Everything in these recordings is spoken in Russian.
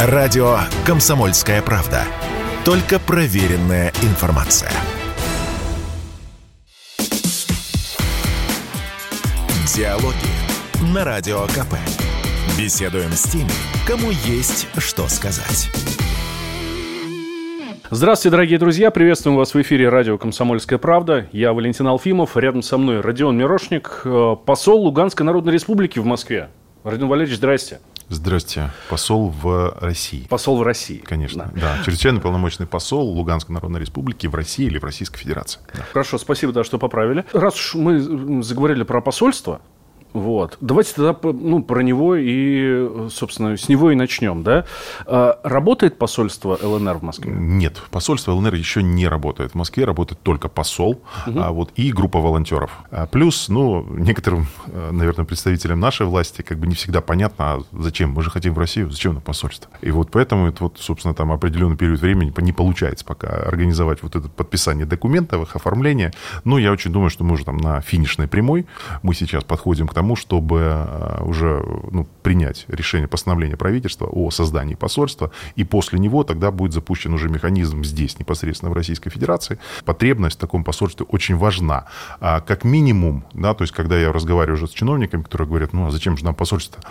Радио «Комсомольская правда». Только проверенная информация. Диалоги на Радио КП. Беседуем с теми, кому есть что сказать. Здравствуйте, дорогие друзья. Приветствуем вас в эфире радио «Комсомольская правда». Я Валентин Алфимов. Рядом со мной Родион Мирошник, э, посол Луганской Народной Республики в Москве. Родион Валерьевич, здрасте. Здрасте. Посол в России. Посол в России. Конечно, да. да. Чрезвычайно полномочный посол Луганской Народной Республики в России или в Российской Федерации. Да. Хорошо, спасибо, да, что поправили. Раз уж мы заговорили про посольство, вот. Давайте тогда ну, про него и, собственно, с него и начнем. Да? А, работает посольство ЛНР в Москве? Нет, посольство ЛНР еще не работает. В Москве работает только посол угу. а, вот, и группа волонтеров. А, плюс, ну, некоторым, э, наверное, представителям нашей власти как бы не всегда понятно, а зачем? Мы же хотим в Россию, зачем на посольство? И вот поэтому, это вот, собственно, там определенный период времени не получается пока организовать вот это подписание документов, их оформление. Но я очень думаю, что мы уже там на финишной прямой. Мы сейчас подходим к тому, чтобы э, уже ну, принять решение постановления правительства о создании посольства, и после него тогда будет запущен уже механизм здесь, непосредственно в Российской Федерации. Потребность в таком посольстве очень важна. А как минимум, да, то есть когда я разговариваю уже с чиновниками, которые говорят, ну а зачем же нам посольство?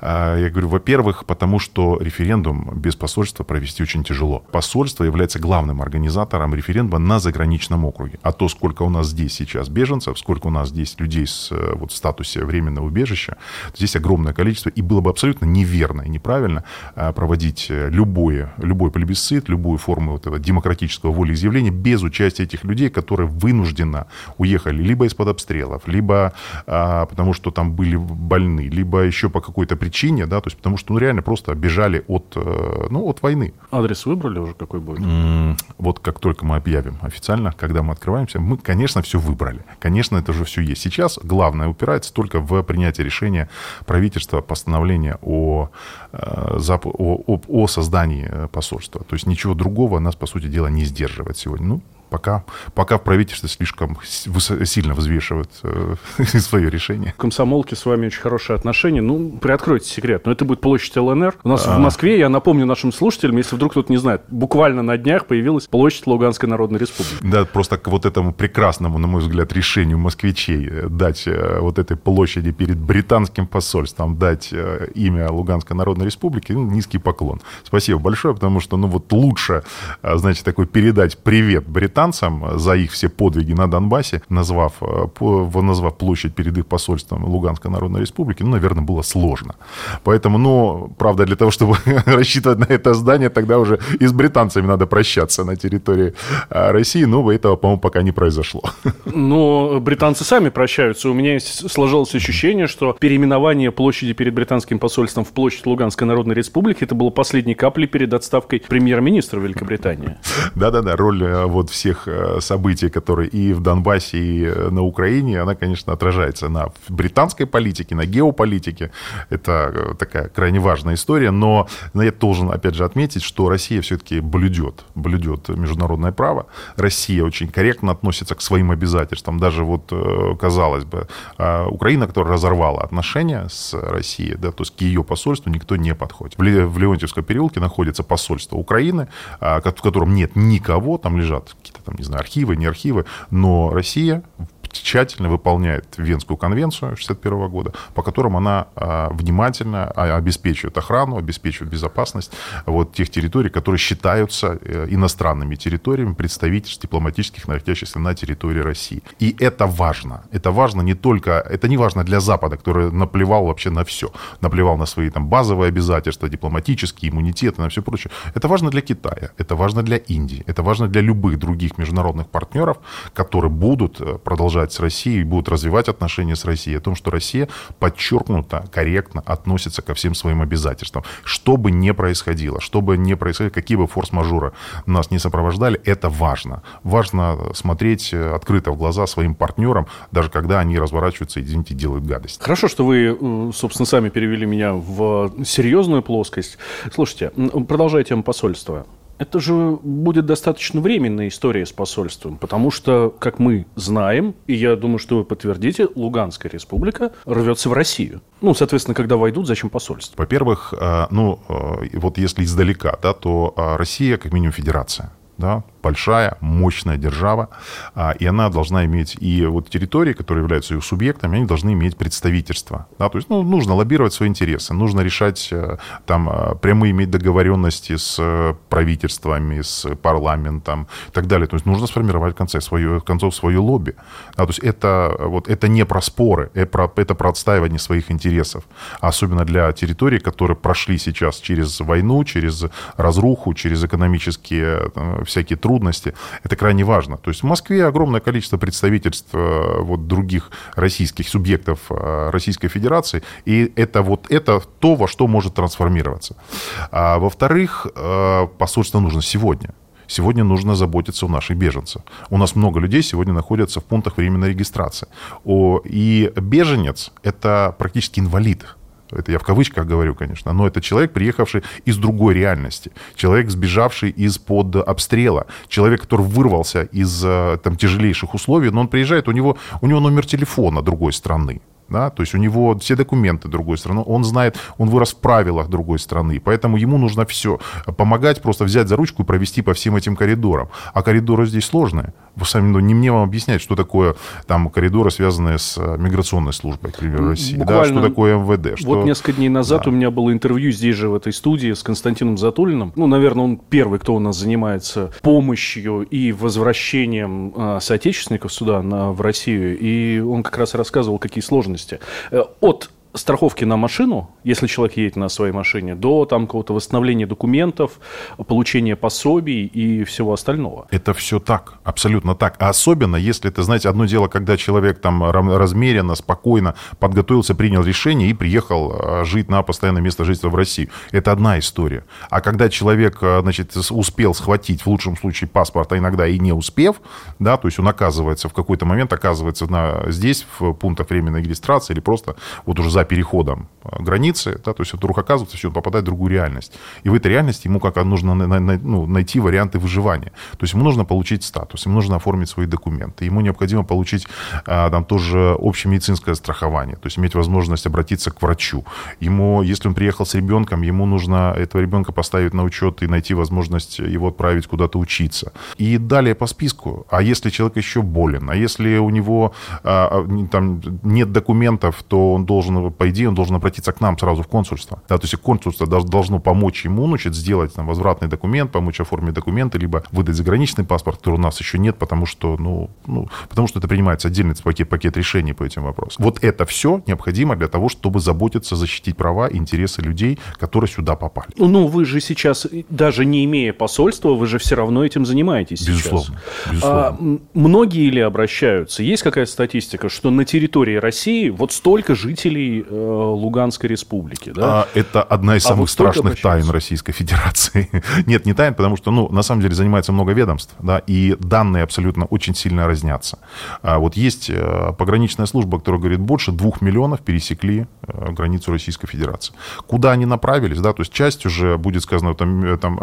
А я говорю, во-первых, потому что референдум без посольства провести очень тяжело. Посольство является главным организатором референдума на заграничном округе. А то, сколько у нас здесь сейчас беженцев, сколько у нас здесь людей с э, вот, статусе временного убежища. Здесь огромное количество, и было бы абсолютно неверно и неправильно а, проводить э, любое, любой плебисцит, любую форму вот этого демократического волеизъявления без участия этих людей, которые вынужденно уехали либо из-под обстрелов, либо а, потому что там были больны, либо еще по какой-то причине, да, то есть потому что ну, реально просто бежали от, э, ну, от войны. Адрес выбрали уже какой будет? вот как только мы объявим официально, когда мы открываемся, мы, конечно, все выбрали. Конечно, это уже все есть. Сейчас главное упирается только в принятие решения правительства, постановления о, э, о, о, о создании э, посольства. То есть ничего другого нас, по сути дела, не сдерживает сегодня. Ну, пока, пока в правительстве слишком сильно взвешивают э, свое решение. Комсомолки с вами очень хорошие отношения. Ну, приоткройте секрет. Но это будет площадь ЛНР. У нас а... в Москве, я напомню нашим слушателям, если вдруг кто-то не знает, буквально на днях появилась площадь Луганской Народной Республики. Да, просто к вот этому прекрасному, на мой взгляд, решению москвичей э, дать э, вот этой площади перед британским посольством, дать э, имя Луганской Народной Республики, ну, низкий поклон. Спасибо большое, потому что, ну, вот лучше, значит, такой передать привет британцам, британцам за их все подвиги на Донбассе, назвав, э, назвав площадь перед их посольством Луганской Народной Республики, ну, наверное, было сложно. Поэтому, ну, правда, для того, чтобы рассчитывать на это здание, тогда уже и с британцами надо прощаться на территории э, России, но этого, по-моему, пока не произошло. Но британцы сами прощаются. У меня сложилось ощущение, что переименование площади перед британским посольством в площадь Луганской Народной Республики это было последней каплей перед отставкой премьер-министра Великобритании. Да-да-да, роль э, вот всех тех э, событий, которые и в Донбассе, и э, на Украине, она, конечно, отражается на британской политике, на геополитике. Это э, такая крайне важная история. Но я должен, опять же, отметить, что Россия все-таки блюдет, блюдет международное право. Россия очень корректно относится к своим обязательствам. Даже вот, казалось бы, а, Украина, которая разорвала отношения с Россией, да, то есть к ее посольству никто не подходит. В Леонтьевском переулке находится посольство Украины, а, в котором нет никого, там лежат какие-то там, не знаю, архивы, не архивы, но Россия тщательно выполняет Венскую конвенцию 1961 года, по которым она а, внимательно а, обеспечивает охрану, обеспечивает безопасность вот тех территорий, которые считаются э, иностранными территориями представительств дипломатических, находящихся на территории России. И это важно. Это важно не только, это не важно для Запада, который наплевал вообще на все. Наплевал на свои там базовые обязательства, дипломатические, иммунитеты, на все прочее. Это важно для Китая, это важно для Индии, это важно для любых других международных партнеров, которые будут э, продолжать продолжать с Россией, будут развивать отношения с Россией, о том, что Россия подчеркнуто, корректно относится ко всем своим обязательствам. Что бы ни происходило, что бы ни происходило, какие бы форс-мажоры нас не сопровождали, это важно. Важно смотреть э, открыто в глаза своим партнерам, даже когда они разворачиваются и, извините, делают гадость. Хорошо, что вы, э, собственно, сами перевели меня в серьезную плоскость. Слушайте, продолжая тему посольства. Это же будет достаточно временная история с посольством, потому что, как мы знаем, и я думаю, что вы подтвердите, Луганская республика рвется в Россию. Ну, соответственно, когда войдут, зачем посольство? Во-первых, э, ну, э, вот если издалека, да, то э, Россия как минимум федерация да, большая, мощная держава, а, и она должна иметь и вот территории, которые являются ее субъектами, они должны иметь представительство. Да, то есть ну, нужно лоббировать свои интересы, нужно решать, э, там, э, прямые иметь договоренности с э, правительствами, с парламентом и так далее. То есть нужно сформировать в конце свое, в концов свое лобби. Да, то есть это, вот, это не про споры, это про, это про отстаивание своих интересов. Особенно для территорий, которые прошли сейчас через войну, через разруху, через экономические всякие трудности. Это крайне важно. То есть в Москве огромное количество представительств э, вот, других российских субъектов э, Российской Федерации, и это вот это то, во что может трансформироваться. А, во-вторых, э, посольство нужно сегодня. Сегодня нужно заботиться о наших беженцах. У нас много людей сегодня находятся в пунктах временной регистрации. И беженец – это практически инвалид это я в кавычках говорю, конечно, но это человек, приехавший из другой реальности, человек, сбежавший из-под обстрела, человек, который вырвался из э, там, тяжелейших условий, но он приезжает, у него, у него номер телефона другой страны да, то есть у него все документы другой страны, он знает, он вырос в правилах другой страны, поэтому ему нужно все, помогать, просто взять за ручку и провести по всем этим коридорам. А коридоры здесь сложные. Вы сами, ну, не мне вам объяснять, что такое там коридоры, связанные с э, миграционной службой, к примеру, России, Буквально, да, что такое МВД. Что... Вот несколько дней назад да. у меня было интервью здесь же, в этой студии, с Константином Затулиным. Ну, наверное, он первый, кто у нас занимается помощью и возвращением э, соотечественников сюда, на, в Россию, и он как раз рассказывал, какие сложности сложности. Э, от страховки на машину, если человек едет на своей машине, до там какого-то восстановления документов, получения пособий и всего остального. Это все так, абсолютно так. А особенно, если это, знаете, одно дело, когда человек там размеренно, спокойно подготовился, принял решение и приехал а, жить на постоянное место жительства в Россию. Это одна история. А когда человек, а, значит, успел схватить, в лучшем случае, паспорт, а иногда и не успев, да, то есть он оказывается в какой-то момент, оказывается на, здесь, в пунктах временной регистрации или просто вот уже за переходом э, границы, да, то есть вдруг оказывается, что он попадает в другую реальность. И в этой реальности ему как нужно ну, найти варианты выживания. То есть ему нужно получить статус, ему нужно оформить свои документы, ему необходимо получить а, там тоже общемедицинское страхование, то есть иметь возможность обратиться к врачу. Ему, если он приехал с ребенком, ему нужно этого ребенка поставить на учет и найти возможность его отправить куда-то учиться. И далее по списку. А если человек еще болен, а если у него а, а там нет документов, то он должен по идее, он должен обратиться к нам сразу в консульство. Да, то есть консульство должно помочь ему, значит, сделать там, возвратный документ, помочь оформить документы, либо выдать заграничный паспорт, который у нас еще нет, потому что, ну, ну, потому что это принимается отдельный пакет, пакет решений по этим вопросам. Вот это все необходимо для того, чтобы заботиться, защитить права и интересы людей, которые сюда попали. Ну, вы же сейчас, даже не имея посольства, вы же все равно этим занимаетесь Безусловно. сейчас. Безусловно. А, многие ли обращаются? Есть какая-то статистика, что на территории России вот столько жителей э, Луганской республики. Да? А, это одна из а самых страшных тайн Российской Федерации. Нет, не тайн, потому что, ну, на самом деле занимается много ведомств, да, и данные абсолютно очень сильно разнятся. А, вот есть э, пограничная служба, которая говорит, больше двух миллионов пересекли э, границу Российской Федерации. Куда они направились, да, то есть часть уже будет сказано, там, там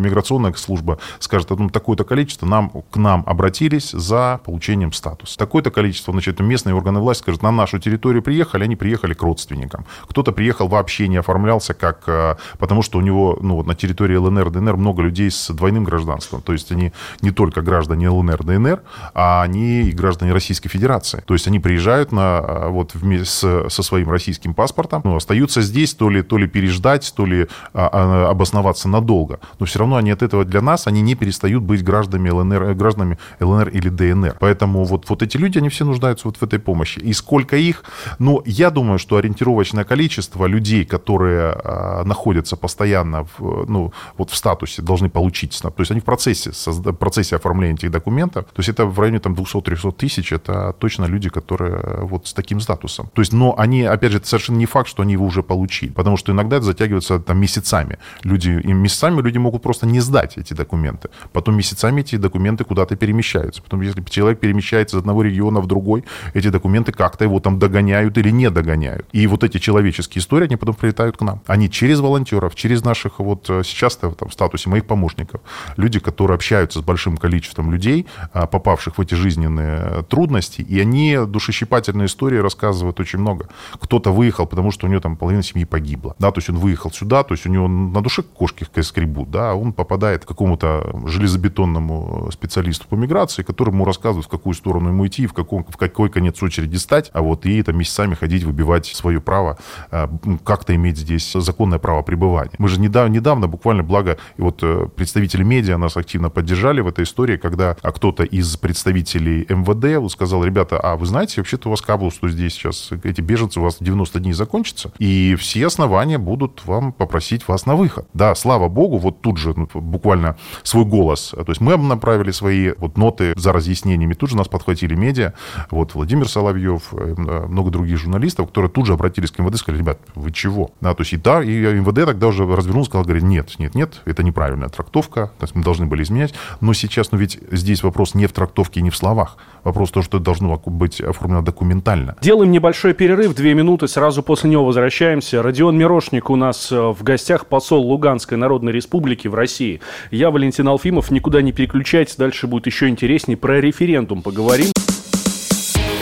миграционная служба скажет, ну, такое-то количество нам, к нам обратились за получением статуса. Такое-то количество, значит, местные органы власти скажут, на нашу территорию приехали, они приехали к родственникам. Кто-то приехал вообще не оформлялся, как, э, потому что у него ну, на территории ЛНР, ДНР много людей с двойным гражданством. То есть они не только граждане ЛНР, ДНР, а они и граждане Российской Федерации. То есть они приезжают на, э, вот, вместе со своим российским паспортом, ну, остаются здесь, то ли, то ли переждать, то ли а, а, обосноваться надолго. Но все равно они от этого для нас, они не перестают быть гражданами ЛНР, гражданами ЛНР или ДНР. Поэтому вот, вот эти люди, они все нуждаются вот в этой помощи. И сколько их? Ну, я думаю, что ориентировочное количество людей, которые а, находятся постоянно в, ну, вот в статусе, должны получить, то есть они в процессе, в процессе оформления этих документов, то есть это в районе там 200-300 тысяч, это точно люди, которые вот с таким статусом. То есть, но они, опять же, это совершенно не факт, что они его уже получили, потому что иногда это затягивается там месяцами. Люди, и месяцами люди могут просто не сдать эти документы. Потом месяцами эти документы куда-то перемещаются. Потом, если человек перемещается из одного региона в другой, эти документы как-то его там догоняют или не догоняют. И вот эти человеческие истории, они потом прилетают к нам. Они через волонтеров, через наших вот э, сейчас там, в статусе моих помощников, люди, которые общаются с большим количеством людей, а, попавших в эти жизненные трудности, и они душещипательные истории рассказывают очень много. Кто-то выехал, потому что у него там половина семьи погибла. Да, то есть он выехал сюда, то есть у него на душе кошки скребут, да, а он попадает к какому-то железобетонному специалисту по миграции, который ему рассказывает, в какую сторону ему идти, в, каком, в какой конец очереди стать, а вот и там месяцами ходить, выбивать свое право, а, как-то иметь здесь законное право пребывания. Мы же недавно, недавно буквально, благо, и вот э, представители медиа нас активно поддержали в этой истории, когда а, кто-то из представителей МВД сказал, ребята, а вы знаете, вообще-то у вас каблу, что здесь сейчас эти беженцы у вас 90 дней закончатся, и все основания будут вам попросить вас на выход. Да, слава богу, вот тут же ну, буквально свой голос. То есть мы направили свои вот ноты за разъяснениями, тут же нас подхватили медиа, вот Владимир Соловьев, э, много других журналистов, которые тут же обратились к МВД и сказали, ребят, вы чего? Да, то есть и да, и МВД тогда уже развернулся, сказал, говорит, нет, нет, нет, это неправильная трактовка, то есть мы должны были изменять, но сейчас, ну ведь здесь вопрос не в трактовке, не в словах, вопрос то, что это должно быть оформлено документально. Делаем небольшой перерыв, две минуты, сразу после него возвращаемся. Родион Мирошник у нас э, в гостях, посол Луганской Народной Республики в России. Я Валентин Алфимов, никуда не переключайтесь, дальше будет еще интереснее. Про референдум поговорим.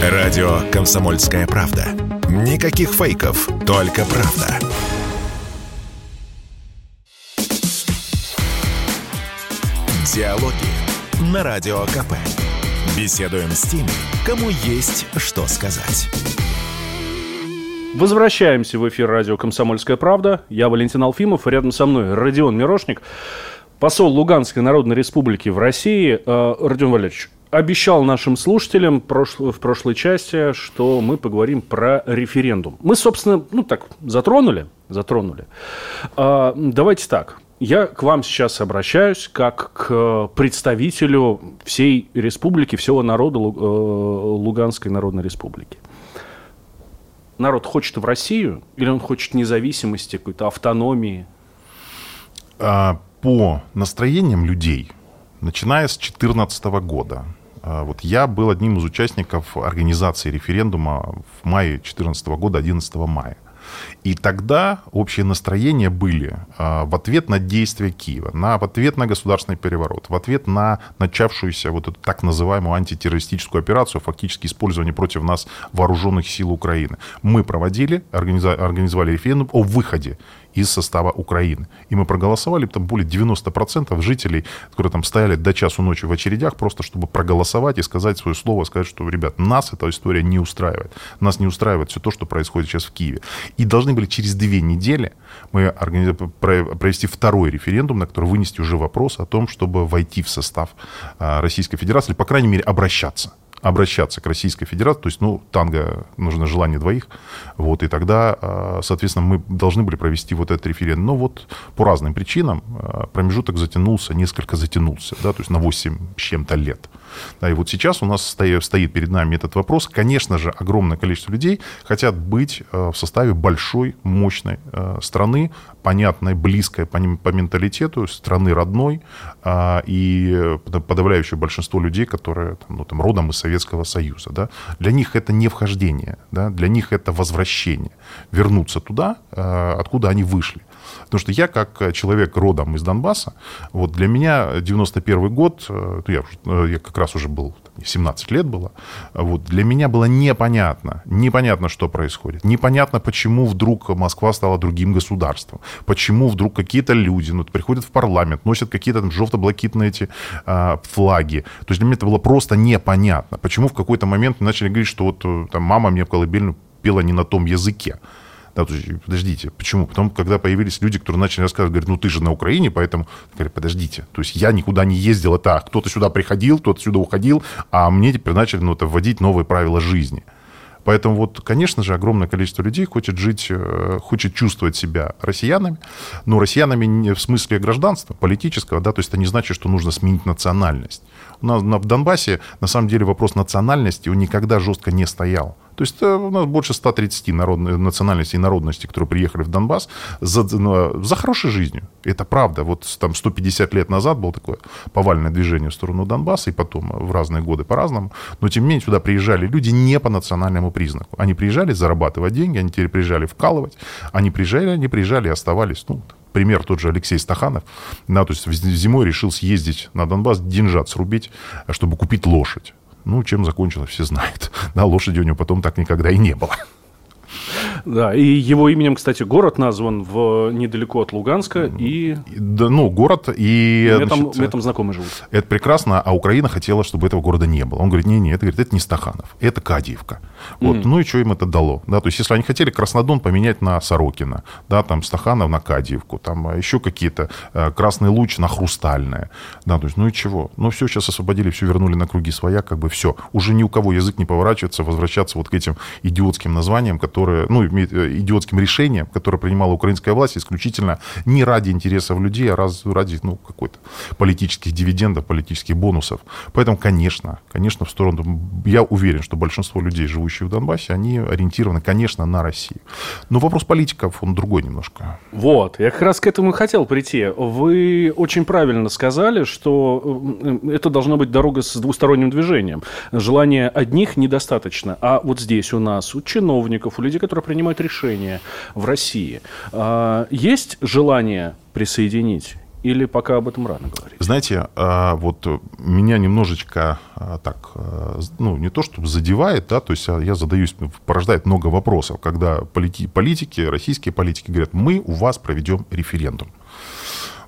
Радио «Комсомольская правда». Никаких фейков, только правда. Диалоги на Радио КП. Беседуем с теми, кому есть что сказать. Возвращаемся в эфир радио «Комсомольская правда». Я Валентин Алфимов, рядом со мной Родион Мирошник, посол Луганской Народной Республики в России. Э, Родион Валерьевич, обещал нашим слушателям в прошлой части, что мы поговорим про референдум. Мы, собственно, ну так, затронули, затронули. А, давайте так. Я к вам сейчас обращаюсь как к представителю всей республики, всего народа э, Луганской Народной Республики. Народ хочет в Россию или он хочет независимости, какой-то автономии? А, по настроениям людей, начиная с 2014 года, вот я был одним из участников организации референдума в мае 2014 года, 11 мая. И тогда общие настроения были а, в ответ на действия Киева, на, в ответ на государственный переворот, в ответ на начавшуюся вот эту так называемую антитеррористическую операцию, фактически использование против нас вооруженных сил Украины. Мы проводили, организовали референдум о выходе из состава Украины. И мы проголосовали, там более 90% жителей, которые там стояли до часу ночи в очередях, просто чтобы проголосовать и сказать свое слово, сказать, что, ребят, нас эта история не устраивает. Нас не устраивает все то, что происходит сейчас в Киеве. И должны были через две недели мы провести второй референдум, на который вынести уже вопрос о том, чтобы войти в состав а, Российской Федерации, или, по крайней мере, обращаться обращаться к Российской Федерации, то есть, ну, танго нужно желание двоих, вот, и тогда, а, соответственно, мы должны были провести вот этот референдум. Но вот по разным причинам а, промежуток затянулся, несколько затянулся, да, то есть на 8 с чем-то лет. Да, и вот сейчас у нас стоит, перед нами этот вопрос. Конечно же, огромное количество людей хотят быть а, в составе большой, мощной страны, понятной, близкой по, по менталитету, страны родной, и подавляющее большинство людей, которые ну, там, родом из Советского Союза. Да? Для них это не вхождение, да? для них это возвращение. Вернуться туда, э, откуда они вышли. Потому что я, как человек родом из Донбасса, вот для меня 91 год, э, ну, я, э, я как раз уже был, 17 лет было, вот, для меня было непонятно, непонятно, что происходит. Непонятно, почему вдруг Москва стала другим государством. Почему вдруг какие-то люди ну, приходят в парламент, носят какие-то там желто-блакитные эти а, флаги. То есть для меня это было просто непонятно. Почему в какой-то момент начали говорить, что вот э, там мама мне в колыбельную пела не на том языке. Да, подождите, почему? Потом, когда появились люди, которые начали рассказывать, говорят, ну ты же на Украине, поэтому, говорят, подождите, то есть я никуда не ездил, это кто-то сюда приходил, кто-то сюда уходил, а мне теперь начали ну, это вводить новые правила жизни. Поэтому вот, конечно же, огромное количество людей хочет жить, э, хочет чувствовать себя россиянами, но россиянами не в смысле гражданства, политического, да, то есть это не значит, что нужно сменить национальность. У нас в Донбассе, на самом деле, вопрос национальности, он никогда жестко не стоял. То есть э, у нас больше 130 народных, национальностей и народностей, которые приехали в Донбасс за, за хорошей жизнью. Это правда. Вот там 150 лет назад было такое повальное движение в сторону Донбасса, и потом в разные годы по-разному. Но тем не менее сюда приезжали люди не по национальному признаку. Они приезжали зарабатывать деньги, они теперь приезжали вкалывать, они приезжали, они приезжали и оставались, ну, пример тот же Алексей Стаханов, да, то есть зимой решил съездить на Донбасс, деньжат срубить, чтобы купить лошадь. Ну, чем закончилось, все знают. Да, лошади у него потом так никогда и не было. Да, и его именем, кстати, город назван в, недалеко от Луганска. И... Да, ну, город и... У меня, значит, там, у меня там знакомые живут. Это прекрасно, а Украина хотела, чтобы этого города не было. Он говорит, не-не, это, говорит, это не Стаханов, это Кадиевка. Вот. Mm. Ну и что им это дало? Да, то есть, если они хотели Краснодон поменять на Сорокина, да, там Стаханов на Кадиевку, там еще какие-то э, Красный Луч на Хрустальное. Да, то есть, ну и чего? Ну все, сейчас освободили, все вернули на круги своя, как бы все. Уже ни у кого язык не поворачивается возвращаться вот к этим идиотским названиям, которые, ну, Э, идиотским решением, которое принимала украинская власть исключительно не ради интересов людей, а раз, ради ну, какой-то политических дивидендов, политических бонусов. Поэтому, конечно, конечно, в сторону... Я уверен, что большинство людей, живущих в Донбассе, они ориентированы, конечно, на Россию. Но вопрос политиков, он другой немножко. Вот, я как раз к этому и хотел прийти. Вы очень правильно сказали, что э, это должна быть дорога с двусторонним движением. Желания одних недостаточно. А вот здесь у нас, у чиновников, у людей, которые принимают решения в России. А, есть желание присоединить или пока об этом рано говорить? Знаете, а, вот меня немножечко а, так, ну, не то чтобы задевает, да, то есть я задаюсь, порождает много вопросов, когда полити, политики, российские политики говорят, мы у вас проведем референдум.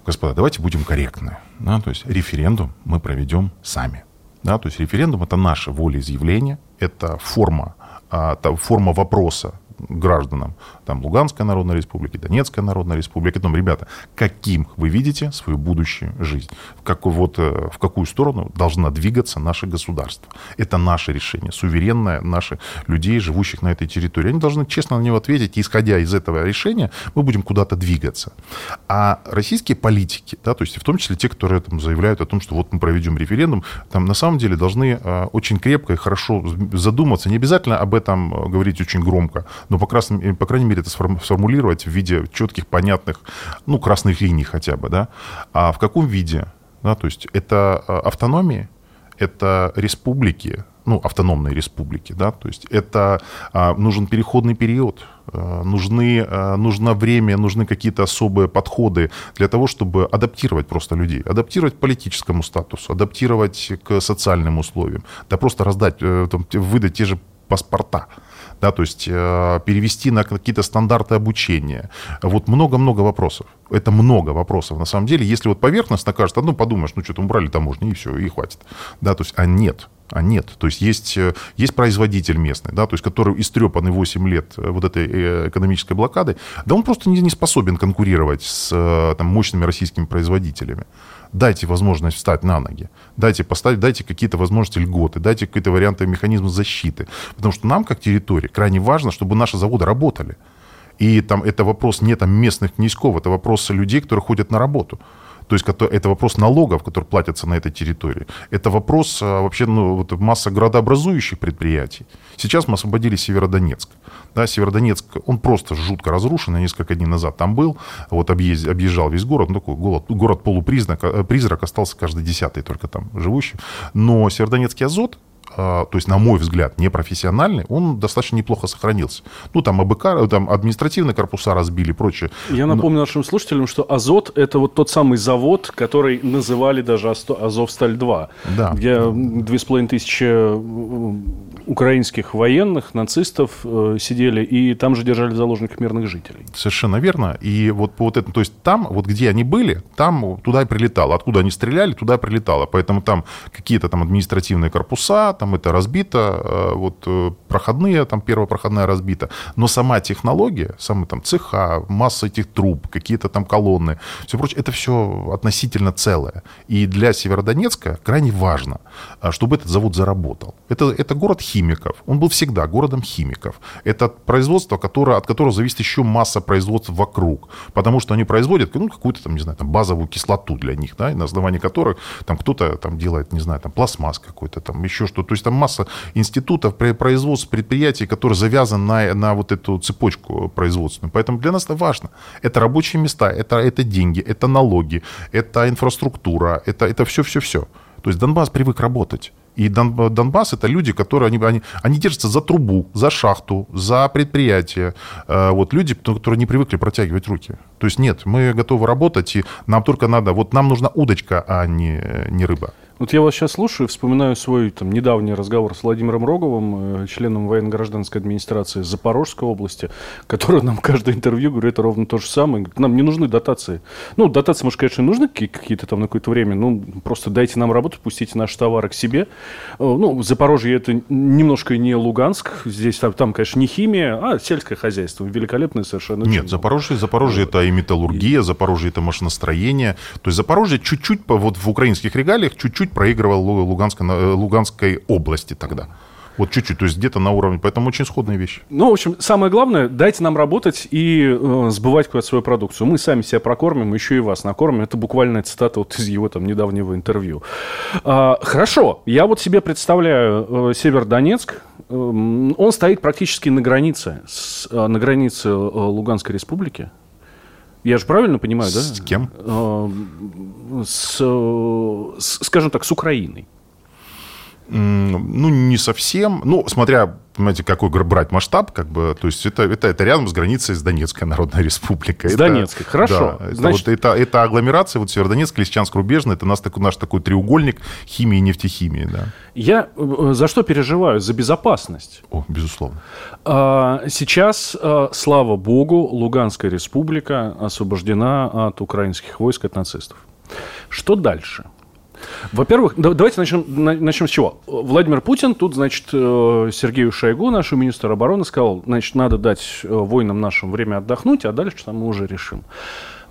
Господа, давайте будем корректны. Да, то есть референдум мы проведем сами. Да, то есть референдум это наше волеизъявление, это форма, форма вопроса гражданам там, Луганской Народной Республики, Донецкой Народной Республики, там, ребята, каким вы видите свою будущую жизнь, в, какой, вот, э, в какую сторону должна двигаться наше государство. Это наше решение, суверенное наших людей, живущих на этой территории. Они должны честно на него ответить, и исходя из этого решения, мы будем куда-то двигаться. А российские политики, да, то есть в том числе те, которые там, заявляют о том, что вот мы проведем референдум, там на самом деле должны э, очень крепко и хорошо задуматься, не обязательно об этом э, говорить очень громко, но, по, крайней, по крайней мере, это сформулировать в виде четких, понятных, ну, красных линий хотя бы, да. А в каком виде? Да, то есть это а, автономии, это республики, ну, автономные республики, да, то есть это а, нужен переходный период, а, нужны, а, нужно время, нужны какие-то особые подходы для того, чтобы адаптировать просто людей, адаптировать к политическому статусу, адаптировать к социальным условиям, да просто раздать, э, там, выдать те же паспорта, да, то есть э, перевести на какие-то стандарты обучения. Вот много-много вопросов. Это много вопросов. На самом деле, если вот поверхностно кажется, ну, подумаешь, ну, что-то убрали таможню, и все, и хватит. Да, то есть, а нет. А нет. То есть есть, э, есть производитель местный, да, то есть который истрепанный 8 лет э, вот этой э, экономической блокады, да он просто не, не способен конкурировать с там, мощными российскими производителями дайте возможность встать на ноги, дайте поставить, дайте какие-то возможности льготы, дайте какие-то варианты механизма защиты. Потому что нам, как территории, крайне важно, чтобы наши заводы работали. И там это вопрос не там местных князьков, это вопрос людей, которые ходят на работу. То есть это вопрос налогов, которые платятся на этой территории. Это вопрос а, вообще ну, вот масса градообразующих предприятий. Сейчас мы освободили Северодонецк. Да, Северодонецк, он просто жутко разрушен. Я несколько дней назад там был, вот объезд, объезжал весь город. Ну, такой город, город полупризрак, э, призрак остался каждый десятый только там живущий. Но Северодонецкий азот, то есть, на мой взгляд, непрофессиональный, он достаточно неплохо сохранился. Ну, там АБК, там административные корпуса разбили и прочее. Я напомню нашим слушателям, что Азот – это вот тот самый завод, который называли даже Азовсталь-2, да. где две с половиной тысячи э, украинских военных, нацистов э, сидели, и там же держали в заложниках мирных жителей. Совершенно верно. И вот по вот этому, то есть там, вот где они были, там туда и прилетало. Откуда они стреляли, туда и прилетало. Поэтому там какие-то там административные корпуса, там это разбито, э, вот э, проходные, там первая проходная разбита, но сама технология, самый там цеха, масса этих труб, какие-то там колонны, все прочее, это все относительно целое. И для Северодонецка крайне важно, э, чтобы этот завод заработал. Это, это город химиков. Он был всегда городом химиков. Это производство, которое, от которого зависит еще масса производств вокруг. Потому что они производят ну, какую-то, там, не знаю, там, базовую кислоту для них, да, на основании которых там кто-то там делает, не знаю, там, пластмасс какой-то, там, еще что-то. То есть там масса институтов, производств, предприятий, которые завязаны на, на вот эту цепочку производственную. Поэтому для нас это важно. Это рабочие места, это, это деньги, это налоги, это инфраструктура, это, это все-все-все. То есть Донбасс привык работать. И Дон, Донбасс это люди, которые они, они, они держатся за трубу, за шахту, за предприятие. Э, вот люди, которые не привыкли протягивать руки. То есть нет, мы готовы работать, и нам только надо, вот нам нужна удочка, а не, не рыба. Вот я вас сейчас слушаю, вспоминаю свой там, недавний разговор с Владимиром Роговым, э, членом военно-гражданской администрации Запорожской области, который нам каждое интервью говорит ровно то же самое. Говорит, нам не нужны дотации. Ну, дотации, может, конечно, нужны какие-то там на какое-то время, ну, просто дайте нам работу, пустите наши товары к себе. Э, ну, Запорожье это немножко не Луганск, здесь там, там конечно, не химия, а сельское хозяйство, великолепное совершенно. Нет, Запорожье, Запорожье это и металлургия, Запорожье это машиностроение. То есть Запорожье чуть-чуть, вот в украинских регалиях, чуть-чуть чуть-чуть проигрывал Луганской, э, Луганской области тогда. Вот чуть-чуть, то есть где-то на уровне. Поэтому очень сходные вещи. Ну, в общем, самое главное, дайте нам работать и э, сбывать какую-то свою продукцию. Мы сами себя прокормим, еще и вас накормим. Это буквально цитата вот из его там недавнего интервью. А, хорошо, я вот себе представляю э, Северодонецк. Э, он стоит практически на границе, с, э, на границе э, Луганской республики. Я же правильно понимаю, да? С кем? Э, с, с, скажем так, с Украиной. Ну, не совсем. Ну, смотря понимаете, какой брать масштаб, как бы, то есть это, это, это рядом с границей с Донецкой Народной Республикой. С это, Донецкой, хорошо. Да, Значит... это, вот, это, это агломерация, вот Северодонецк, Лисичанск, Рубежный, это наш, такой, наш такой треугольник химии и нефтехимии, да. Я э, за что переживаю? За безопасность. О, безусловно. А, сейчас, а, слава богу, Луганская республика освобождена от украинских войск, от нацистов. Что дальше? Во-первых, давайте начнем, начнем с чего. Владимир Путин, тут, значит, э, Сергею Шойгу, нашему министру обороны, сказал, значит, надо дать э, воинам нашим время отдохнуть, а дальше там мы уже решим.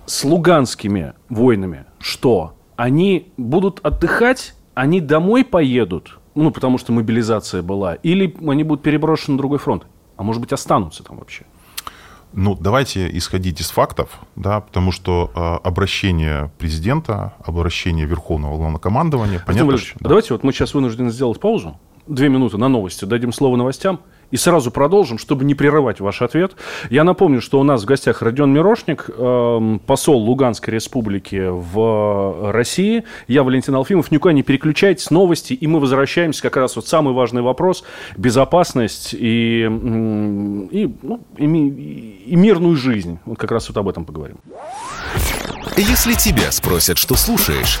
С луганскими воинами что? Они будут отдыхать, они домой поедут, ну, потому что мобилизация была, или они будут переброшены на другой фронт, а может быть, останутся там вообще? Ну, давайте исходить из фактов, да, потому что э, обращение президента, обращение Верховного Главнокомандования, понятно, Валерьевич, да. Давайте вот мы сейчас вынуждены сделать паузу, две минуты на новости, дадим слово новостям, и сразу продолжим, чтобы не прерывать ваш ответ. Я напомню, что у нас в гостях Родион Мирошник, э, посол Луганской республики в России. Я Валентин Алфимов. Никуда не переключайтесь, новости. И мы возвращаемся как раз вот самый важный вопрос. Безопасность и, и, ну, и, и мирную жизнь. Вот как раз вот об этом поговорим. Если тебя спросят, что слушаешь,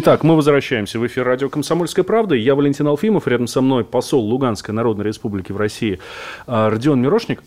Итак, мы возвращаемся в эфир радио «Комсомольская правда». Я Валентин Алфимов, рядом со мной посол Луганской Народной Республики в России а, Родион Мирошник.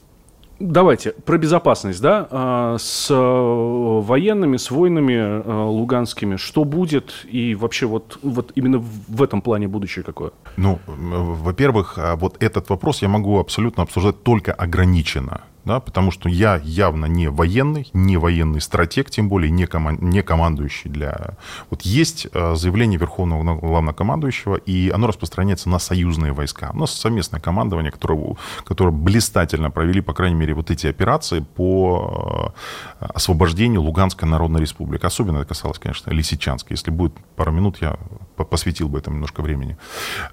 Давайте про безопасность, да, а, с э, военными, с войнами э, луганскими, что будет и вообще вот, вот именно в этом плане будущее какое? Ну, во-первых, а, вот этот вопрос я могу абсолютно обсуждать только ограниченно да, потому что я явно не военный, не военный стратег, тем более не, коман, не командующий для... Вот есть э, заявление Верховного Главнокомандующего, и оно распространяется на союзные войска. У нас совместное командование, которое, которое блистательно провели, по крайней мере, вот эти операции по э, освобождению Луганской Народной Республики. Особенно это касалось, конечно, Лисичанска. Если будет пару минут, я посвятил бы этому немножко времени.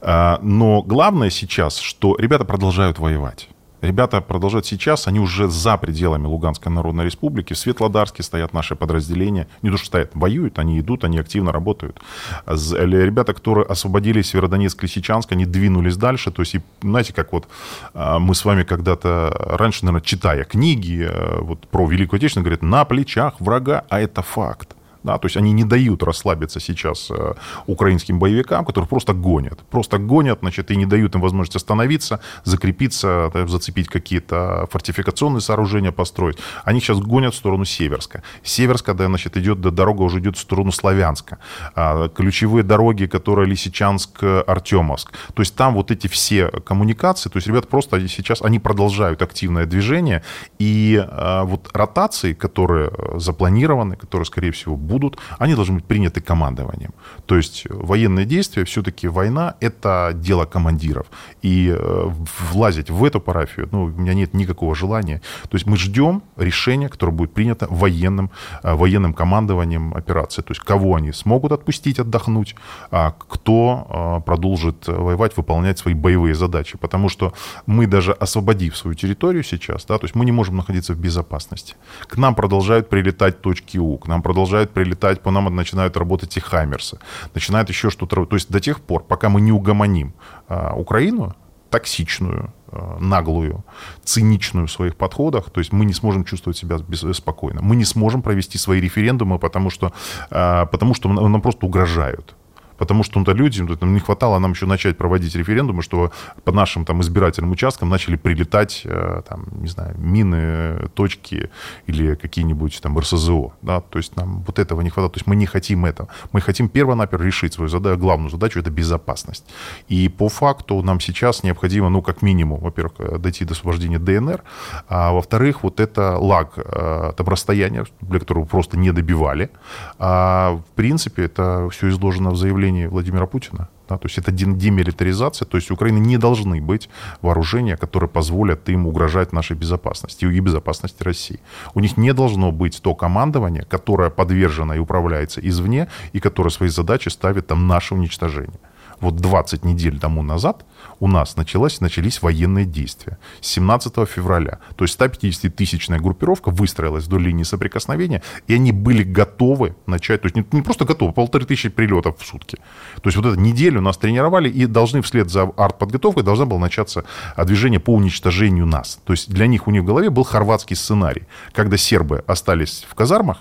Э, но главное сейчас, что ребята продолжают воевать. Ребята продолжают сейчас, они уже за пределами Луганской Народной Республики. В Светлодарске стоят наши подразделения. Не то, что стоят, воюют, они идут, они активно работают. Ребята, которые освободили Северодонецк, Лисичанск, они двинулись дальше. То есть, и, знаете, как вот а, мы с вами когда-то раньше, наверное, читая книги э, вот, про Великую Отечественную, говорят, на плечах врага, а это факт Да, то есть они не дают расслабиться сейчас э, украинским боевикам, которые просто гонят. Просто гонят, значит, и не дают им возможность остановиться, закрепиться, зацепить какие-то фортификационные сооружения, построить. Они сейчас гонят в сторону Северска. Северска, да, значит, идет, дорога уже идет в сторону Славянска. А, ключевые дороги, которые Лисичанск, Артемовск. То есть там вот эти все коммуникации, то есть ребята просто сейчас, они продолжают активное движение, и вот ротации, которые запланированы, которые, скорее всего, будут, они должны быть приняты командованием. То есть военные действия, все-таки война – это дело командиров. И э, влазить в эту парафию, ну, у меня нет никакого желания. То есть мы ждем решения, которое будет принято военным, э, военным командованием операции. То есть кого они смогут отпустить, отдохнуть, а кто э, продолжит воевать, выполнять свои боевые задачи. Потому что мы даже освободив свою территорию сейчас, да, то есть мы не можем находиться в безопасности. К нам продолжают прилетать точки У, к нам продолжают прилетать, по нам начинают работать и Хаммерсы, начинает еще что-то... То есть до тех пор, пока мы не угомоним а, Украину, токсичную, а, наглую, циничную в своих подходах, то есть мы не сможем чувствовать себя спокойно. Мы не сможем провести свои референдумы, потому что, а, потому что нам просто угрожают потому что ну, люди, ну, не хватало нам еще начать проводить референдумы, что по нашим там избирательным участкам начали прилетать, э, там, не знаю, мины, точки или какие-нибудь там РСЗО, да, то есть нам вот этого не хватает, то есть мы не хотим этого, мы хотим перво-наперво решить свою задачу, главную задачу, это безопасность. И по факту нам сейчас необходимо, ну, как минимум, во-первых, э, дойти до освобождения ДНР, а во-вторых, вот это лаг, э, там расстояние, для которого просто не добивали, а в принципе это все изложено в заявлении заявлении Владимира Путина. Да, то есть это демилитаризация, то есть у Украины не должны быть вооружения, которые позволят им угрожать нашей безопасности и безопасности России. У них не должно быть то командование, которое подвержено и управляется извне, и которое свои задачи ставит там наше уничтожение вот 20 недель тому назад у нас началось, начались военные действия. С 17 февраля. То есть 150-тысячная группировка выстроилась вдоль линии соприкосновения, и они были готовы начать, то есть не, не просто готовы, полторы тысячи прилетов в сутки. То есть вот эту неделю нас тренировали, и должны вслед за артподготовкой должна была начаться движение по уничтожению нас. То есть для них у них в голове был хорватский сценарий, когда сербы остались в казармах,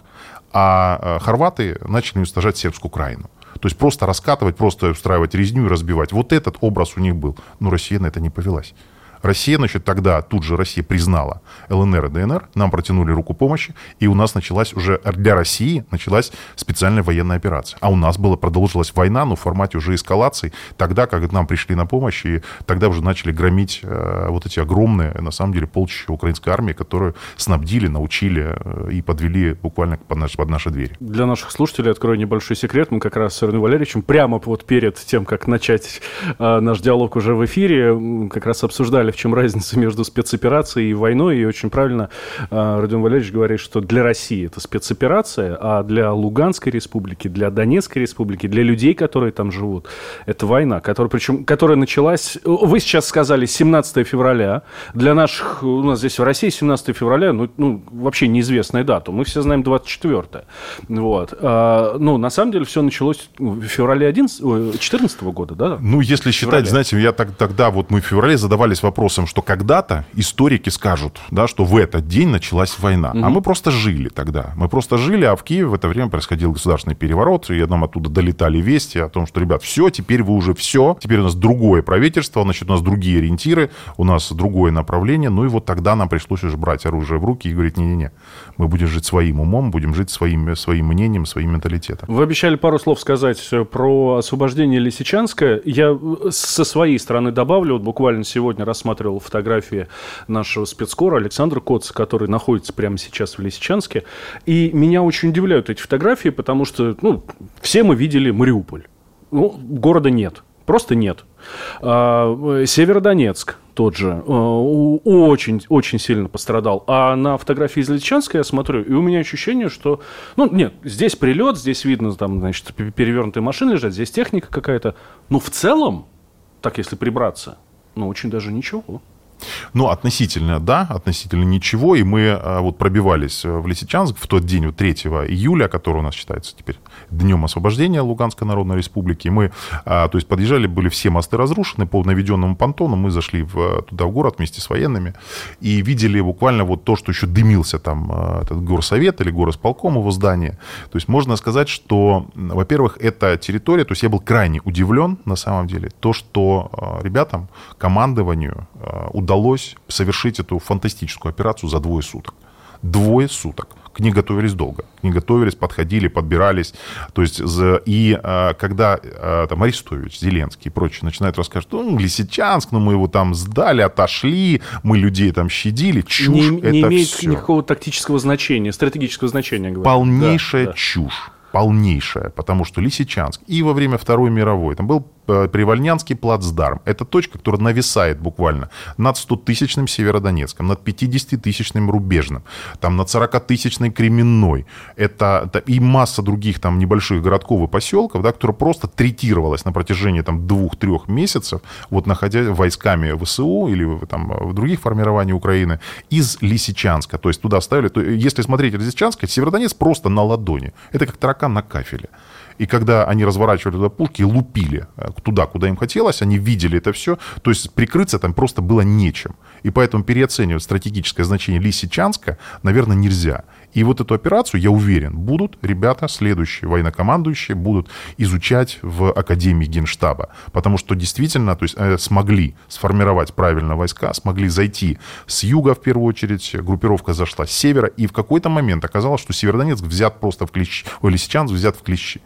а хорваты начали уничтожать сербскую Украину. То есть просто раскатывать, просто устраивать резню и разбивать. Вот этот образ у них был. Но Россия на это не повелась. Россия, значит, тогда тут же Россия признала ЛНР и ДНР, нам протянули руку помощи, и у нас началась уже для России началась специальная военная операция. А у нас была, продолжилась война, но в формате уже эскалации, тогда, как нам пришли на помощь, и тогда уже начали громить э, вот эти огромные, на самом деле, полчища украинской армии, которую снабдили, научили э, и подвели буквально под, наш, под наши двери. Для наших слушателей открою небольшой секрет. Мы как раз с Ирной Валерьевичем прямо вот перед тем, как начать э, наш диалог уже в эфире, как раз обсуждали в чем разница между спецоперацией и войной, и очень правильно э, Родион Валерьевич говорит, что для России это спецоперация, а для Луганской республики, для Донецкой республики, для людей, которые там живут, это война, которая, причем, которая началась, вы сейчас сказали, 17 февраля, для наших, у нас здесь в России 17 февраля, ну, ну вообще неизвестная дата, мы все знаем 24 вот, а, ну, на самом деле все началось в феврале 11, 14 года, да? Ну, если считать, знаете, я так, тогда, вот мы в феврале задавались вопросом, вопросом, что когда-то историки скажут, да, что в этот день началась война. Угу. А мы просто жили тогда. Мы просто жили, а в Киеве в это время происходил государственный переворот, и нам оттуда долетали вести о том, что, ребят, все, теперь вы уже все, теперь у нас другое правительство, значит, у нас другие ориентиры, у нас другое направление. Ну и вот тогда нам пришлось уже брать оружие в руки и говорить, не-не-не, мы будем жить своим умом, будем жить своим, своим мнением, своим менталитетом. Вы обещали пару слов сказать про освобождение Лисичанска. Я со своей стороны добавлю, вот буквально сегодня рассматривал рассматривал фотографии нашего спецкора Александра Коца, который находится прямо сейчас в Лисичанске. И меня очень удивляют эти фотографии, потому что ну, все мы видели Мариуполь. Ну, города нет. Просто нет. А, Северодонецк тот же а, очень, очень сильно пострадал. А на фотографии из Личанска я смотрю, и у меня ощущение, что... Ну, нет, здесь прилет, здесь видно, там, значит, перевернутые машины лежат, здесь техника какая-то. Но в целом, так если прибраться, ну, очень даже ничего. Ну, относительно, да, относительно ничего. И мы а, вот пробивались в Лисичанск в тот день, вот 3 июля, который у нас считается теперь днем освобождения Луганской Народной Республики. Мы, а, то есть, подъезжали, были все мосты разрушены по наведенному понтону. Мы зашли в, туда, в город вместе с военными и видели буквально вот то, что еще дымился там а, этот горсовет или горосполком его здание. То есть, можно сказать, что, во-первых, эта территория, то есть, я был крайне удивлен, на самом деле, то, что ребятам, командованию удалось удалось совершить эту фантастическую операцию за двое суток. Двое суток. К ней готовились долго. К ней готовились, подходили, подбирались. То есть, и а, когда а, там Арестович, Зеленский и прочие начинают рассказывать, ну, Лисичанск, ну, мы его там сдали, отошли, мы людей там щадили. Чушь не, это не имеет все. никакого тактического значения, стратегического значения. Говорю. Полнейшая Да, да. чушь полнейшая, потому что Лисичанск и во время Второй мировой, там был Привольнянский плацдарм. Это точка, которая нависает буквально над 100-тысячным Северодонецком, над 50-тысячным Рубежным, там над 40-тысячной Кременной. Это, это и масса других там небольших городков и поселков, да, которая просто третировалась на протяжении там двух-трех месяцев, вот находя войсками ВСУ или там в других формирований Украины из Лисичанска. То есть туда ставили, то, если смотреть Лисичанска, Северодонец просто на ладони. Это как таракан на кафеле. И когда они разворачивали туда пушки и лупили э, туда, куда им хотелось, они видели это все. То есть прикрыться там просто было нечем. И поэтому переоценивать стратегическое значение Лисичанска, наверное, нельзя. И вот эту операцию, я уверен, будут ребята, следующие военнокомандующие, будут изучать в Академии Генштаба. Потому что действительно то есть, э, смогли сформировать правильно войска, смогли зайти с юга, в первую очередь, группировка зашла с севера, и в какой-то момент оказалось, что Северодонецк взят просто в клещи, Лисичанск взят в клещи.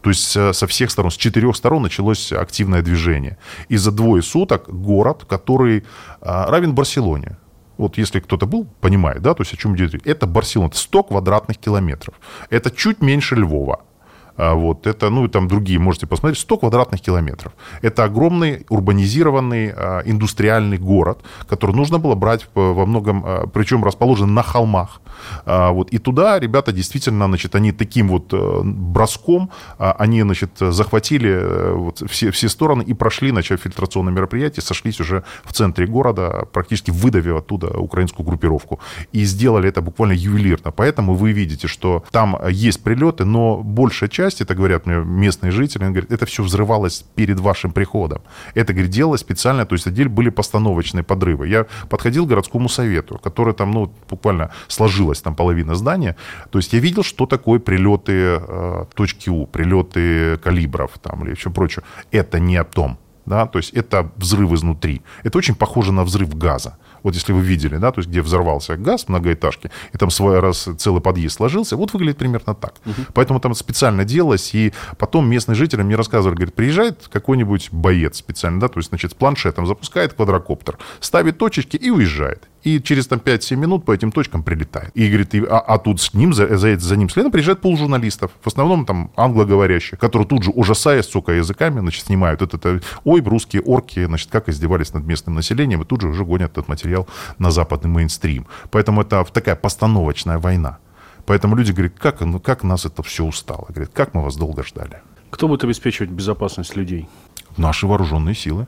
То есть э, со всех сторон, с четырех сторон началось активное движение. И за двое суток город, который а, равен Барселоне, вот если кто-то был, понимает, да, то есть о чем идет речь. Это Барселона, это 100 квадратных километров. Это чуть меньше Львова. А Вот, это, ну, и там другие, можете посмотреть, 100 квадратных километров. Это огромный урбанизированный а, индустриальный город, который нужно было брать в- во многом, а, причем расположен на холмах. Вот, и туда ребята действительно, значит, они таким вот э, броском, они, значит, захватили э, вот все, все стороны и прошли, начав фильтрационное мероприятие, сошлись уже в центре города, практически выдавив оттуда украинскую группировку. И сделали это буквально ювелирно. Поэтому вы видите, что там есть прилеты, но большая часть, это говорят мне местные жители, они говорят, это все взрывалось перед вашим приходом. Это, говорит, делалось специально, то есть отдель были постановочные подрывы. Я подходил к городскому совету, который там, ну, буквально сложилась там половина здания. То есть я видел, что такое прилеты э, точки У, прилеты калибров там или еще прочее. Это не о том. Да, то есть это взрыв изнутри. Это очень похоже на взрыв газа. Вот если вы видели, да, то есть где взорвался газ в многоэтажке, и там свой раз целый подъезд сложился, вот выглядит примерно так. Поэтому там специально делалось, и потом местные жители мне рассказывали, говорит, приезжает какой-нибудь боец специально, да, то есть, значит, с планшетом запускает квадрокоптер, ставит точечки и уезжает. И через там 5-7 минут по этим точкам прилетает. И говорит, и- а, а тут с ним, за, за, за ним следом приезжает полжурналистов, в основном там англоговорящих, которые тут же, ужасаясь, сука, языками, значит, снимают это, это ой, русские орки, значит, как издевались над местным населением, и тут же уже гонят этот материал на западный мейнстрим. Поэтому это такая постановочная война. Поэтому люди говорят, как, ну, как нас это все устало. Говорят, как мы вас долго ждали. Кто будет обеспечивать безопасность людей? Наши вооруженные силы.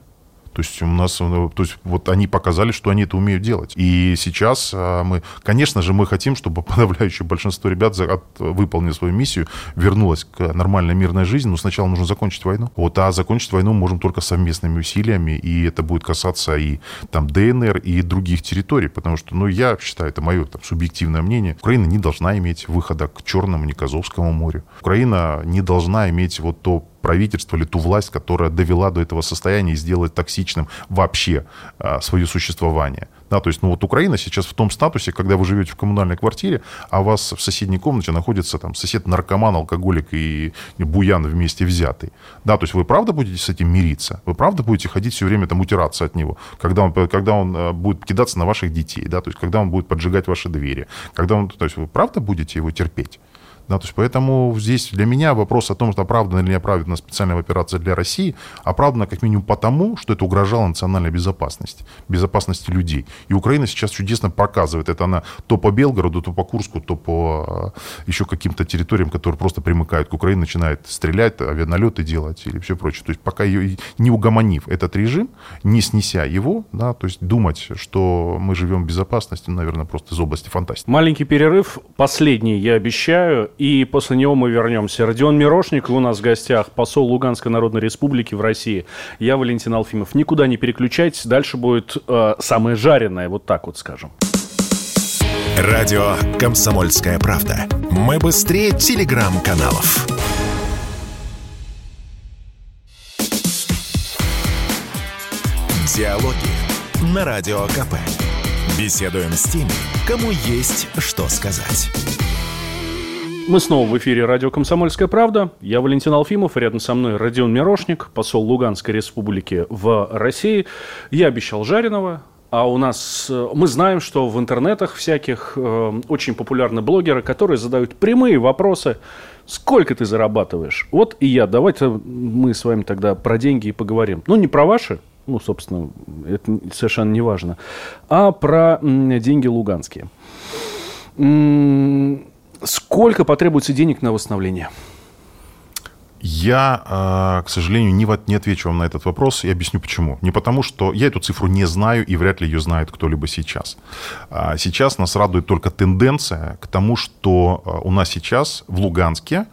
То есть у нас, э, то есть вот они показали, что они это умеют делать. И сейчас а, мы, конечно же, мы хотим, чтобы подавляющее большинство ребят, выполнив свою миссию, вернулось к нормальной мирной жизни. Но сначала нужно закончить войну. Вот, а закончить войну можем только совместными усилиями, и это будет касаться и там ДНР, и других территорий, потому что, ну, я считаю, это мое там, субъективное мнение, Украина не должна иметь выхода к Черному, ни к Азовскому морю. Украина не должна иметь вот то правительство или ту власть, которая довела до этого состояния и сделает токсичным вообще а, свое существование. Да, то есть, ну вот Украина сейчас в том статусе, когда вы живете в коммунальной квартире, а у вас в соседней комнате находится там сосед наркоман, алкоголик и буян вместе взятый. Да, то есть вы правда будете с этим мириться? Вы правда будете ходить все время там утираться от него? Когда он, когда он э, будет кидаться на ваших детей, да, то есть когда он будет поджигать ваши двери? Когда он, то есть вы правда будете его терпеть? Да, то есть поэтому здесь для меня вопрос о том, что оправдана или не оправдана специальная операция для России, оправдана как минимум потому, что это угрожало национальной безопасности, безопасности людей. И Украина сейчас чудесно показывает. Это она то по Белгороду, то по Курску, то по э, еще каким-то территориям, которые просто примыкают к Украине, начинает стрелять, авианалеты делать или все прочее. То есть пока ее не угомонив этот режим, не снеся его, да, то есть думать, что мы живем в безопасности, наверное, просто из области фантастики. Маленький перерыв, последний, я обещаю, и после него мы вернемся. Родион Мирошник у нас в гостях, посол Луганской Народной Республики в России. Я Валентин Алфимов. Никуда не переключайтесь, дальше будет э, самое жареное, вот так вот скажем. Радио «Комсомольская правда». Мы быстрее телеграм-каналов. Диалоги на Радио КП. Беседуем с теми, кому есть что сказать. Мы снова в эфире радио «Комсомольская правда». Я Валентин Алфимов, рядом со мной Родион Мирошник, посол Луганской республики в России. Я обещал жареного, а у нас, э, мы знаем, что в интернетах всяких э, очень популярны блогеры, которые задают прямые вопросы. Сколько ты зарабатываешь? Вот и я. Давайте мы с вами тогда про деньги и поговорим. Ну, не про ваши, ну, собственно, это совершенно не важно, а про деньги луганские. Сколько потребуется денег на восстановление? Я, а, к сожалению, не, не отвечу вам на этот вопрос и объясню почему. Не потому, что я эту цифру не знаю и вряд ли ее знает кто-либо сейчас. А, сейчас нас радует только тенденция к тому, что а, у нас сейчас в Луганске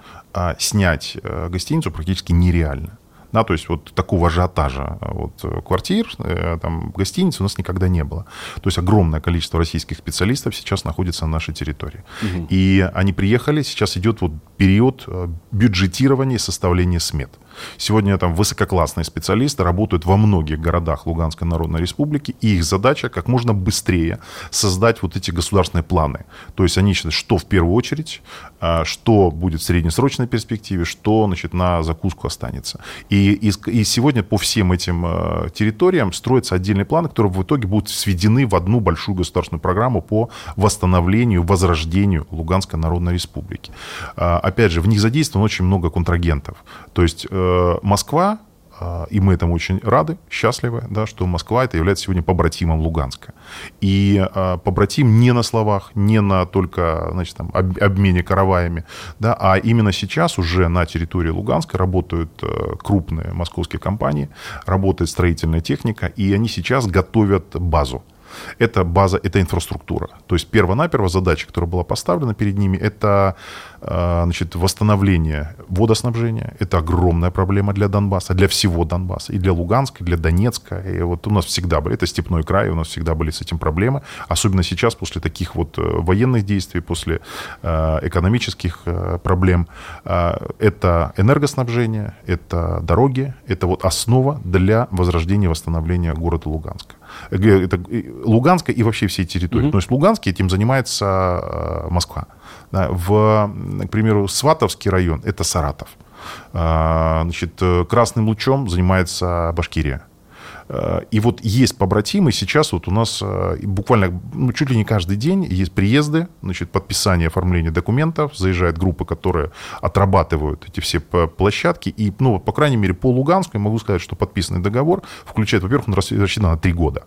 снять гостиницу практически нереально. Да, то есть вот такого ажиотажа вот, квартир, э, там, гостиниц у нас никогда не было. То есть огромное количество российских специалистов сейчас находится на нашей территории. Угу. И они приехали, сейчас идет вот период э, бюджетирования и составления смет. Сегодня там высококлассные специалисты работают во многих городах Луганской Народной Республики, и их задача как можно быстрее создать вот эти государственные планы. То есть они считают, что в первую очередь, а, что будет в среднесрочной перспективе, что значит, на закуску останется. И, и, и сегодня по всем этим а, территориям строятся отдельные планы, которые в итоге будут сведены в одну большую государственную программу по восстановлению, возрождению Луганской Народной Республики. А, опять же, в них задействовано очень много контрагентов. То есть э, Москва, э, и мы этому очень рады, счастливы, да, что Москва это является сегодня побратимом Луганска. И э, побратим не на словах, не на только значит, там, обмене караваями, да, а именно сейчас уже на территории Луганска работают крупные московские компании, работает строительная техника, и они сейчас готовят базу. Это база, это инфраструктура. То есть перво-наперво задача, которая была поставлена перед ними, это а, значит, восстановление водоснабжения. Это огромная проблема для Донбасса, для всего Донбасса, и для Луганска, и для Донецка. И вот у нас всегда были, это степной край, у нас всегда были с этим проблемы. Особенно сейчас, после таких вот э, военных действий, после э, экономических э, проблем. Это энергоснабжение, это дороги, это вот основа для возрождения и восстановления города Луганска. Это Луганска и вообще всей территории. Mm-hmm. То есть Луганск этим занимается Москва. В, к примеру, Сватовский район – это Саратов. А, значит, красным лучом занимается Башкирия. И вот есть побратимы, сейчас вот у нас буквально ну, чуть ли не каждый день есть приезды, значит, подписание, оформление документов, заезжает группы, которые отрабатывают эти все площадки, и, ну, по крайней мере, по Луганску я могу сказать, что подписанный договор включает, во-первых, он рассчитан на три года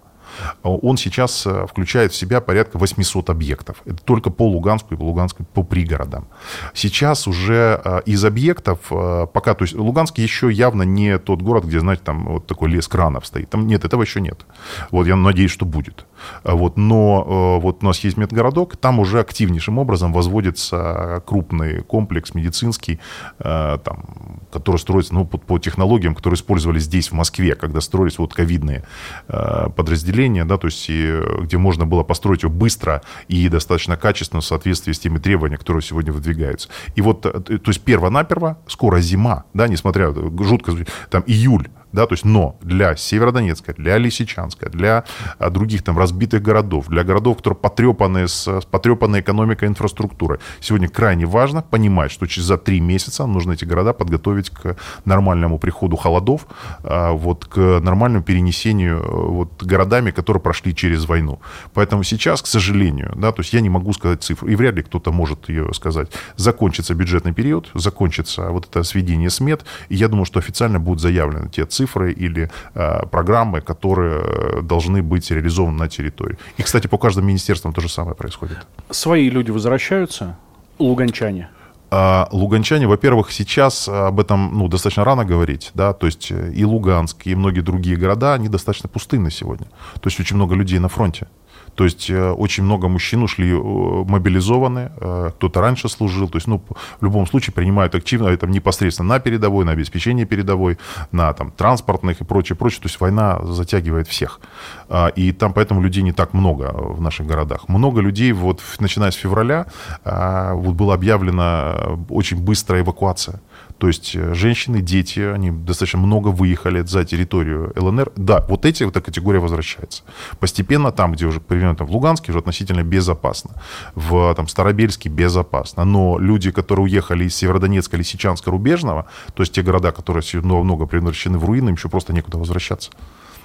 он сейчас э, включает в себя порядка 800 объектов. Это только по Луганску и по Луганску по пригородам. Сейчас уже э, из объектов, э, пока, то есть Луганск еще явно не тот город, где, знаете, там вот такой лес кранов стоит. Там нет, этого еще нет. Вот я надеюсь, что будет. Вот, но вот у нас есть медгородок, там уже активнейшим образом возводится крупный комплекс медицинский, там, который строится ну, по, по технологиям, которые использовались здесь, в Москве, когда строились вот ковидные подразделения управления, да, то есть и, где можно было построить его быстро и достаточно качественно в соответствии с теми требованиями, которые сегодня выдвигаются. И вот, э, то есть перво-наперво, скоро зима, да, несмотря, жутко, там июль, да, то есть, но для Северодонецка, для Лисичанска, для а, других там разбитых городов, для городов, которые потрепаны с, с потрепанной экономикой, инфраструктурой, сегодня крайне важно понимать, что через за три месяца нужно эти города подготовить к нормальному приходу холодов, а, вот, к нормальному перенесению вот, городами, которые прошли через войну. Поэтому сейчас, к сожалению, да, то есть я не могу сказать цифру, и вряд ли кто-то может ее сказать, закончится бюджетный период, закончится вот это сведение смет, и я думаю, что официально будут заявлены те цифры или э, программы, которые должны быть реализованы на территории. И, кстати, по каждым министерствам то же самое происходит. Свои люди возвращаются, луганчане? А луганчане, во-первых, сейчас об этом ну, достаточно рано говорить, да, то есть и Луганск, и многие другие города, они достаточно пустынны сегодня. То есть очень много людей на фронте. То есть э, очень много мужчин ушли э, мобилизованы, э, кто-то раньше служил. То есть, ну, в любом случае принимают активно, это непосредственно на передовой, на обеспечение передовой, на там, транспортных и прочее, прочее. То есть война затягивает всех. А, и там поэтому людей не так много в наших городах. Много людей, вот начиная с февраля, а, вот была объявлена очень быстрая эвакуация. То есть э, женщины, дети, они достаточно много выехали за территорию ЛНР. Да, вот эти, вот эта категория возвращается. Постепенно там, где уже, примерно там, в Луганске, уже относительно безопасно. В там, Старобельске безопасно. Но люди, которые уехали из Северодонецка, Лисичанска, Рубежного, то есть те города, которые много превращены в руины, им еще просто некуда возвращаться.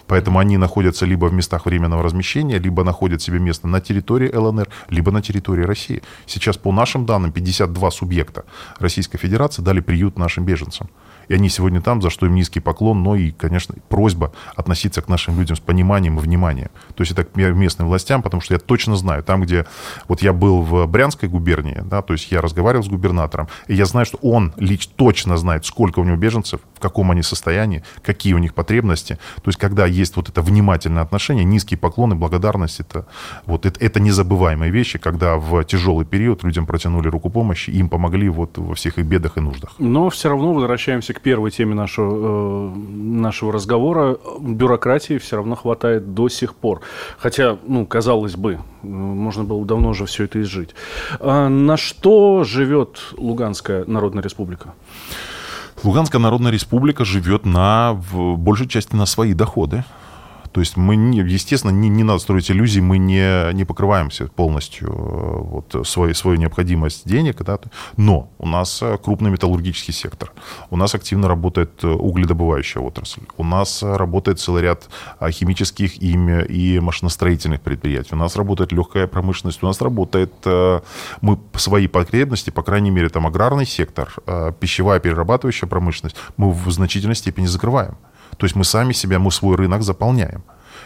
Поэтому они находятся либо в местах временного размещения, либо находят себе место на территории ЛНР, либо на территории России. Сейчас, по нашим данным, 52 субъекта Российской Федерации дали приют нашим беженцам. И они сегодня там, за что им низкий поклон, но и, конечно, просьба относиться к нашим людям с пониманием и вниманием. То есть это к местным властям, потому что я точно знаю, там, где... Вот я был в Брянской губернии, да, то есть я разговаривал с губернатором, и я знаю, что он лично точно знает, сколько у него беженцев, в каком они состоянии, какие у них потребности. То есть когда есть вот это внимательное отношение, низкий поклон и благодарность, это, вот, это, это незабываемые вещи, когда в тяжелый период людям протянули руку помощи, им помогли вот во всех их бедах и нуждах. Но все равно возвращаемся к первой теме нашего, э, нашего разговора. Бюрократии все равно хватает до сих пор. Хотя, ну, казалось бы, можно было давно уже все это изжить. А на что живет Луганская Народная Республика? Луганская Народная Республика живет на, в большей части на свои доходы. То есть мы, не, естественно, не, не надо строить иллюзии, мы не, не покрываемся полностью э, вот, свою, свою необходимость денег, да, но у нас э, крупный металлургический сектор, у нас активно работает э, угледобывающая отрасль, у нас работает целый ряд химических и, и машиностроительных предприятий, у нас работает легкая промышленность, у нас работает, мы свои потребности, по крайней мере, там аграрный сектор, пищевая перерабатывающая промышленность, мы в значительной степени закрываем. То есть мы сами себя, мы свой рынок заполняем.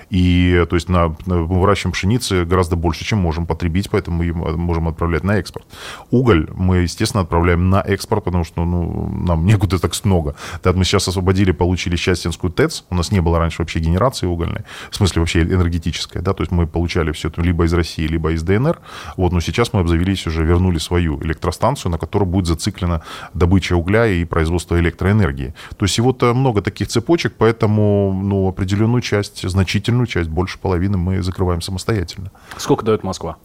И то есть на, мы выращиваем пшеницы гораздо больше, чем можем потребить, поэтому мы можем отправлять на экспорт. Уголь мы, естественно, отправляем на экспорт, потому что ну, нам некуда так много. Так мы сейчас освободили, получили Счастьинскую ТЭЦ. У нас не было раньше вообще генерации угольной, в смысле вообще энергетической. Да? То есть мы получали все это либо из России, либо из ДНР. Вот, но сейчас мы обзавелись уже, вернули свою электростанцию, на которой будет зациклена добыча угля и производство электроэнергии. То есть и вот э, много таких цепочек, поэтому ну, определенную часть, значительную часть, больше половины, мы закрываем самостоятельно. Сколько дает Москва?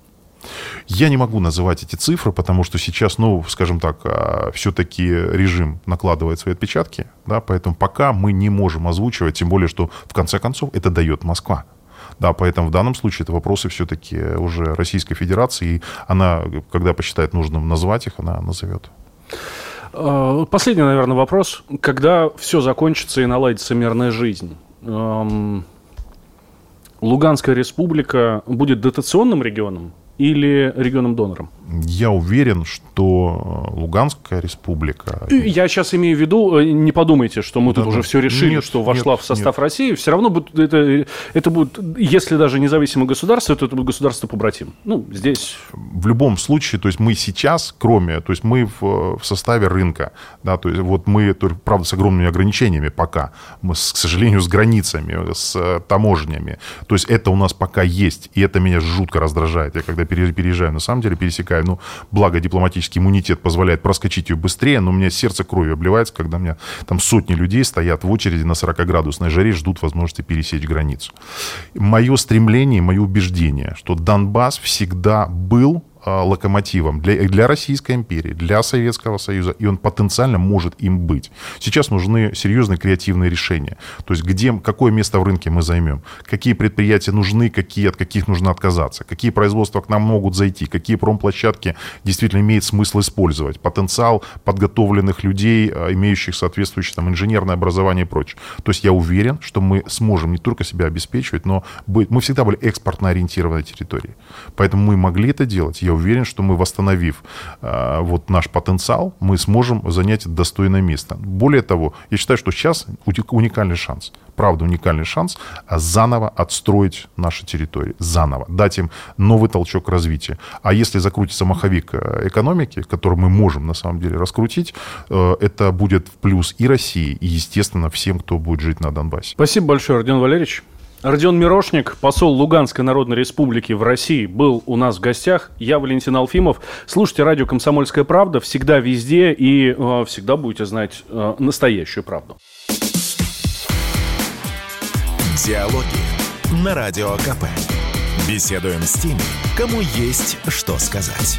Я не могу называть эти цифры, потому что сейчас, ну, скажем так, а, все-таки режим накладывает свои отпечатки, да, поэтому пока мы не можем озвучивать, тем более, что в конце концов это дает Москва. Да, поэтому в данном случае это вопросы все-таки уже Российской Федерации, и она, когда посчитает нужным назвать их, она назовет. А, последний, наверное, вопрос. Когда все закончится и наладится мирная жизнь, Луганская республика будет дотационным регионом или регионом-донором? Я уверен, что э, Луганская республика... Я сейчас имею в виду, э, не подумайте, что мы да, тут да. уже все решили, нет, что вошла нет, в состав нет. России. Все равно будет, это, это будет, если даже независимое государство, то это будет государство побратим. Ну, здесь... В любом случае, то есть мы сейчас, кроме, то есть мы в, в составе рынка, да, то есть вот мы, правда, с огромными ограничениями пока, мы, с, к сожалению, с границами, с э, таможнями. То есть это у нас пока есть, и это меня жутко раздражает. Я когда переезжаю, на самом деле, пересекаю, ну, благо дипломатический иммунитет позволяет проскочить ее быстрее, но у меня сердце кровью обливается, когда у меня там сотни людей стоят в очереди на 40-градусной жаре, ждут возможности пересечь границу. Мое стремление, мое убеждение, что Донбасс всегда был локомотивом для, для Российской империи, для Советского Союза, и он потенциально может им быть. Сейчас нужны серьезные креативные решения. То есть где, какое место в рынке мы займем, какие предприятия нужны, какие, от каких нужно отказаться, какие производства к нам могут зайти, какие промплощадки действительно имеет смысл использовать, потенциал подготовленных людей, а, имеющих соответствующее там, инженерное образование и прочее. То есть я уверен, что мы сможем не только себя обеспечивать, но быть, мы всегда были экспортно ориентированной территорией. Поэтому мы могли это делать. Я уверен, что мы, восстановив э, вот наш потенциал, мы сможем занять достойное место. Более того, я считаю, что сейчас уникальный шанс, правда уникальный шанс а заново отстроить наши территории, заново, дать им новый толчок развития. А если закрутится маховик э, экономики, который мы можем на самом деле раскрутить, э, это будет в плюс и России, и, естественно, всем, кто будет жить на Донбассе. Спасибо большое, Родион Валерьевич. Родион Мирошник, посол Луганской Народной Республики в России, был у нас в гостях. Я Валентин Алфимов. Слушайте радио «Комсомольская правда» всегда везде и э, всегда будете знать э, настоящую правду. Диалоги на Радио КП. Беседуем с теми, кому есть что сказать.